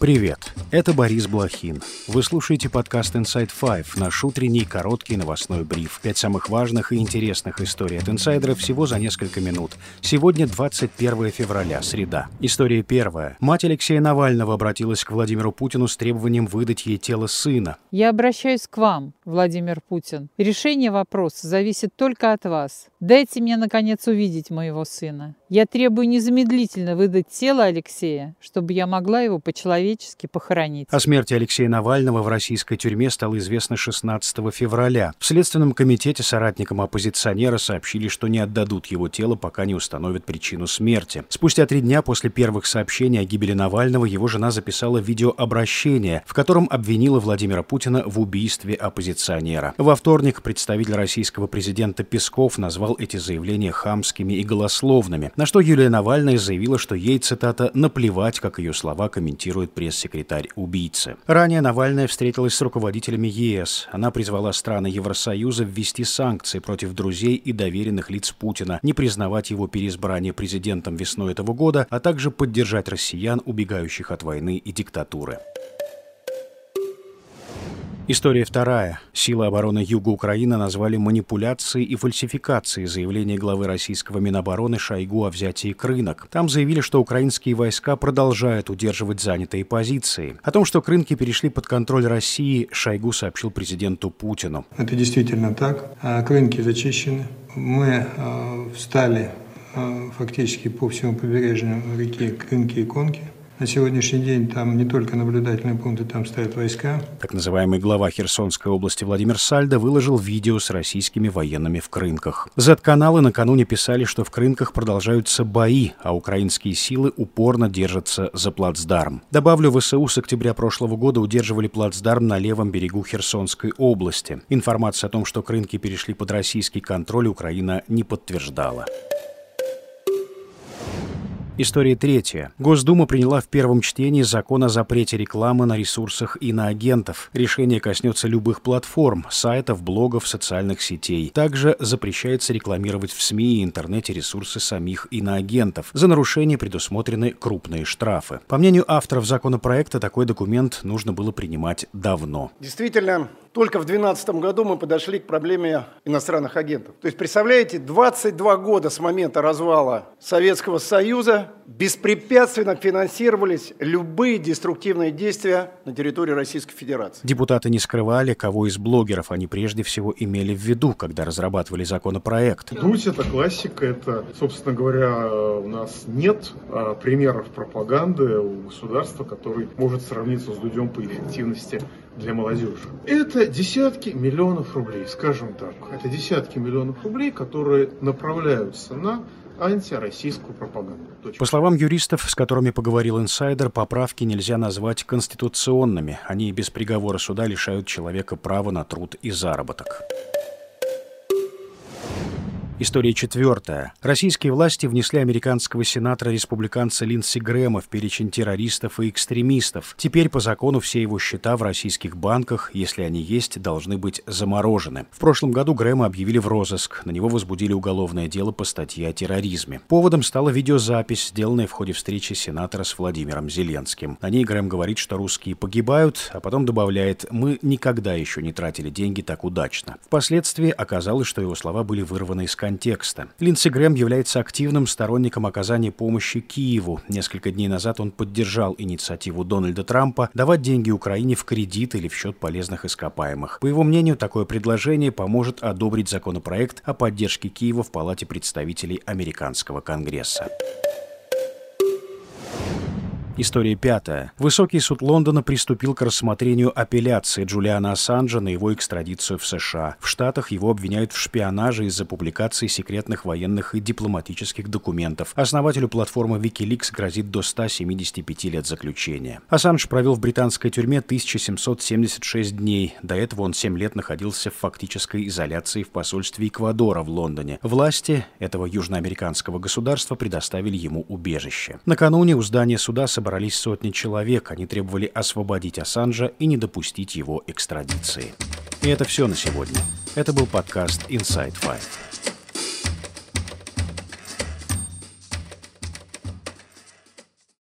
Привет, это Борис Блохин. Вы слушаете подкаст Inside Five, наш утренний короткий новостной бриф. Пять самых важных и интересных историй от инсайдера всего за несколько минут. Сегодня 21 февраля, среда. История первая. Мать Алексея Навального обратилась к Владимиру Путину с требованием выдать ей тело сына. Я обращаюсь к вам, Владимир Путин. Решение вопроса зависит только от вас. Дайте мне, наконец, увидеть моего сына. Я требую незамедлительно выдать тело Алексея, чтобы я могла его по-человечески похоронить. О смерти Алексея Навального в российской тюрьме стало известно 16 февраля. В Следственном комитете соратникам оппозиционера сообщили, что не отдадут его тело, пока не установят причину смерти. Спустя три дня после первых сообщений о гибели Навального его жена записала видеообращение, в котором обвинила Владимира Путина в убийстве оппозиционера. Во вторник представитель российского президента Песков назвал эти заявления хамскими и голословными. На что Юлия Навальная заявила, что ей, цитата, «наплевать, как ее слова комментирует пресс-секретарь убийцы». Ранее Навальная встретилась с руководителями ЕС. Она призвала страны Евросоюза ввести санкции против друзей и доверенных лиц Путина, не признавать его переизбрание президентом весной этого года, а также поддержать россиян, убегающих от войны и диктатуры. История вторая. Силы обороны Юга Украины назвали манипуляцией и фальсификацией заявления главы российского Минобороны Шойгу о взятии Крынок. Там заявили, что украинские войска продолжают удерживать занятые позиции. О том, что Крынки перешли под контроль России, Шойгу сообщил президенту Путину. Это действительно так. А Крынки зачищены. Мы э, встали э, фактически по всему побережью реки Крынки и Конки. На сегодняшний день там не только наблюдательные пункты, там стоят войска. Так называемый глава Херсонской области Владимир Сальдо выложил видео с российскими военными в Крынках. Z-каналы накануне писали, что в Крынках продолжаются бои, а украинские силы упорно держатся за плацдарм. Добавлю, ВСУ с октября прошлого года удерживали плацдарм на левом берегу Херсонской области. Информация о том, что Крынки перешли под российский контроль, Украина не подтверждала. История третья. Госдума приняла в первом чтении закон о запрете рекламы на ресурсах иноагентов. Решение коснется любых платформ, сайтов, блогов, социальных сетей. Также запрещается рекламировать в СМИ и интернете ресурсы самих иноагентов. За нарушение предусмотрены крупные штрафы. По мнению авторов законопроекта, такой документ нужно было принимать давно. Действительно, только в 2012 году мы подошли к проблеме иностранных агентов. То есть, представляете, 22 года с момента развала Советского Союза беспрепятственно финансировались любые деструктивные действия на территории Российской Федерации. Депутаты не скрывали, кого из блогеров они прежде всего имели в виду, когда разрабатывали законопроект. Дудь – это классика, это, собственно говоря, у нас нет а, примеров пропаганды у государства, который может сравниться с Дудем по эффективности для молодежи. Это десятки миллионов рублей, скажем так. Это десятки миллионов рублей, которые направляются на антироссийскую пропаганду. По словам юристов, с которыми поговорил инсайдер, поправки нельзя назвать конституционными. Они без приговора суда лишают человека права на труд и заработок. История четвертая. Российские власти внесли американского сенатора-республиканца Линдси Грэма в перечень террористов и экстремистов. Теперь по закону все его счета в российских банках, если они есть, должны быть заморожены. В прошлом году Грэма объявили в розыск. На него возбудили уголовное дело по статье о терроризме. Поводом стала видеозапись, сделанная в ходе встречи сенатора с Владимиром Зеленским. На ней Грэм говорит, что русские погибают, а потом добавляет «Мы никогда еще не тратили деньги так удачно». Впоследствии оказалось, что его слова были вырваны из контекста контекста. Линдси Грэм является активным сторонником оказания помощи Киеву. Несколько дней назад он поддержал инициативу Дональда Трампа давать деньги Украине в кредит или в счет полезных ископаемых. По его мнению, такое предложение поможет одобрить законопроект о поддержке Киева в Палате представителей Американского Конгресса. История пятая. Высокий суд Лондона приступил к рассмотрению апелляции Джулиана Ассанжа на его экстрадицию в США. В Штатах его обвиняют в шпионаже из-за публикации секретных военных и дипломатических документов. Основателю платформы Wikileaks грозит до 175 лет заключения. Ассанж провел в британской тюрьме 1776 дней. До этого он 7 лет находился в фактической изоляции в посольстве Эквадора в Лондоне. Власти этого южноамериканского государства предоставили ему убежище. Накануне у здания суда собрались собрались сотни человек. Они требовали освободить Ассанжа и не допустить его экстрадиции. И это все на сегодня. Это был подкаст Inside Five.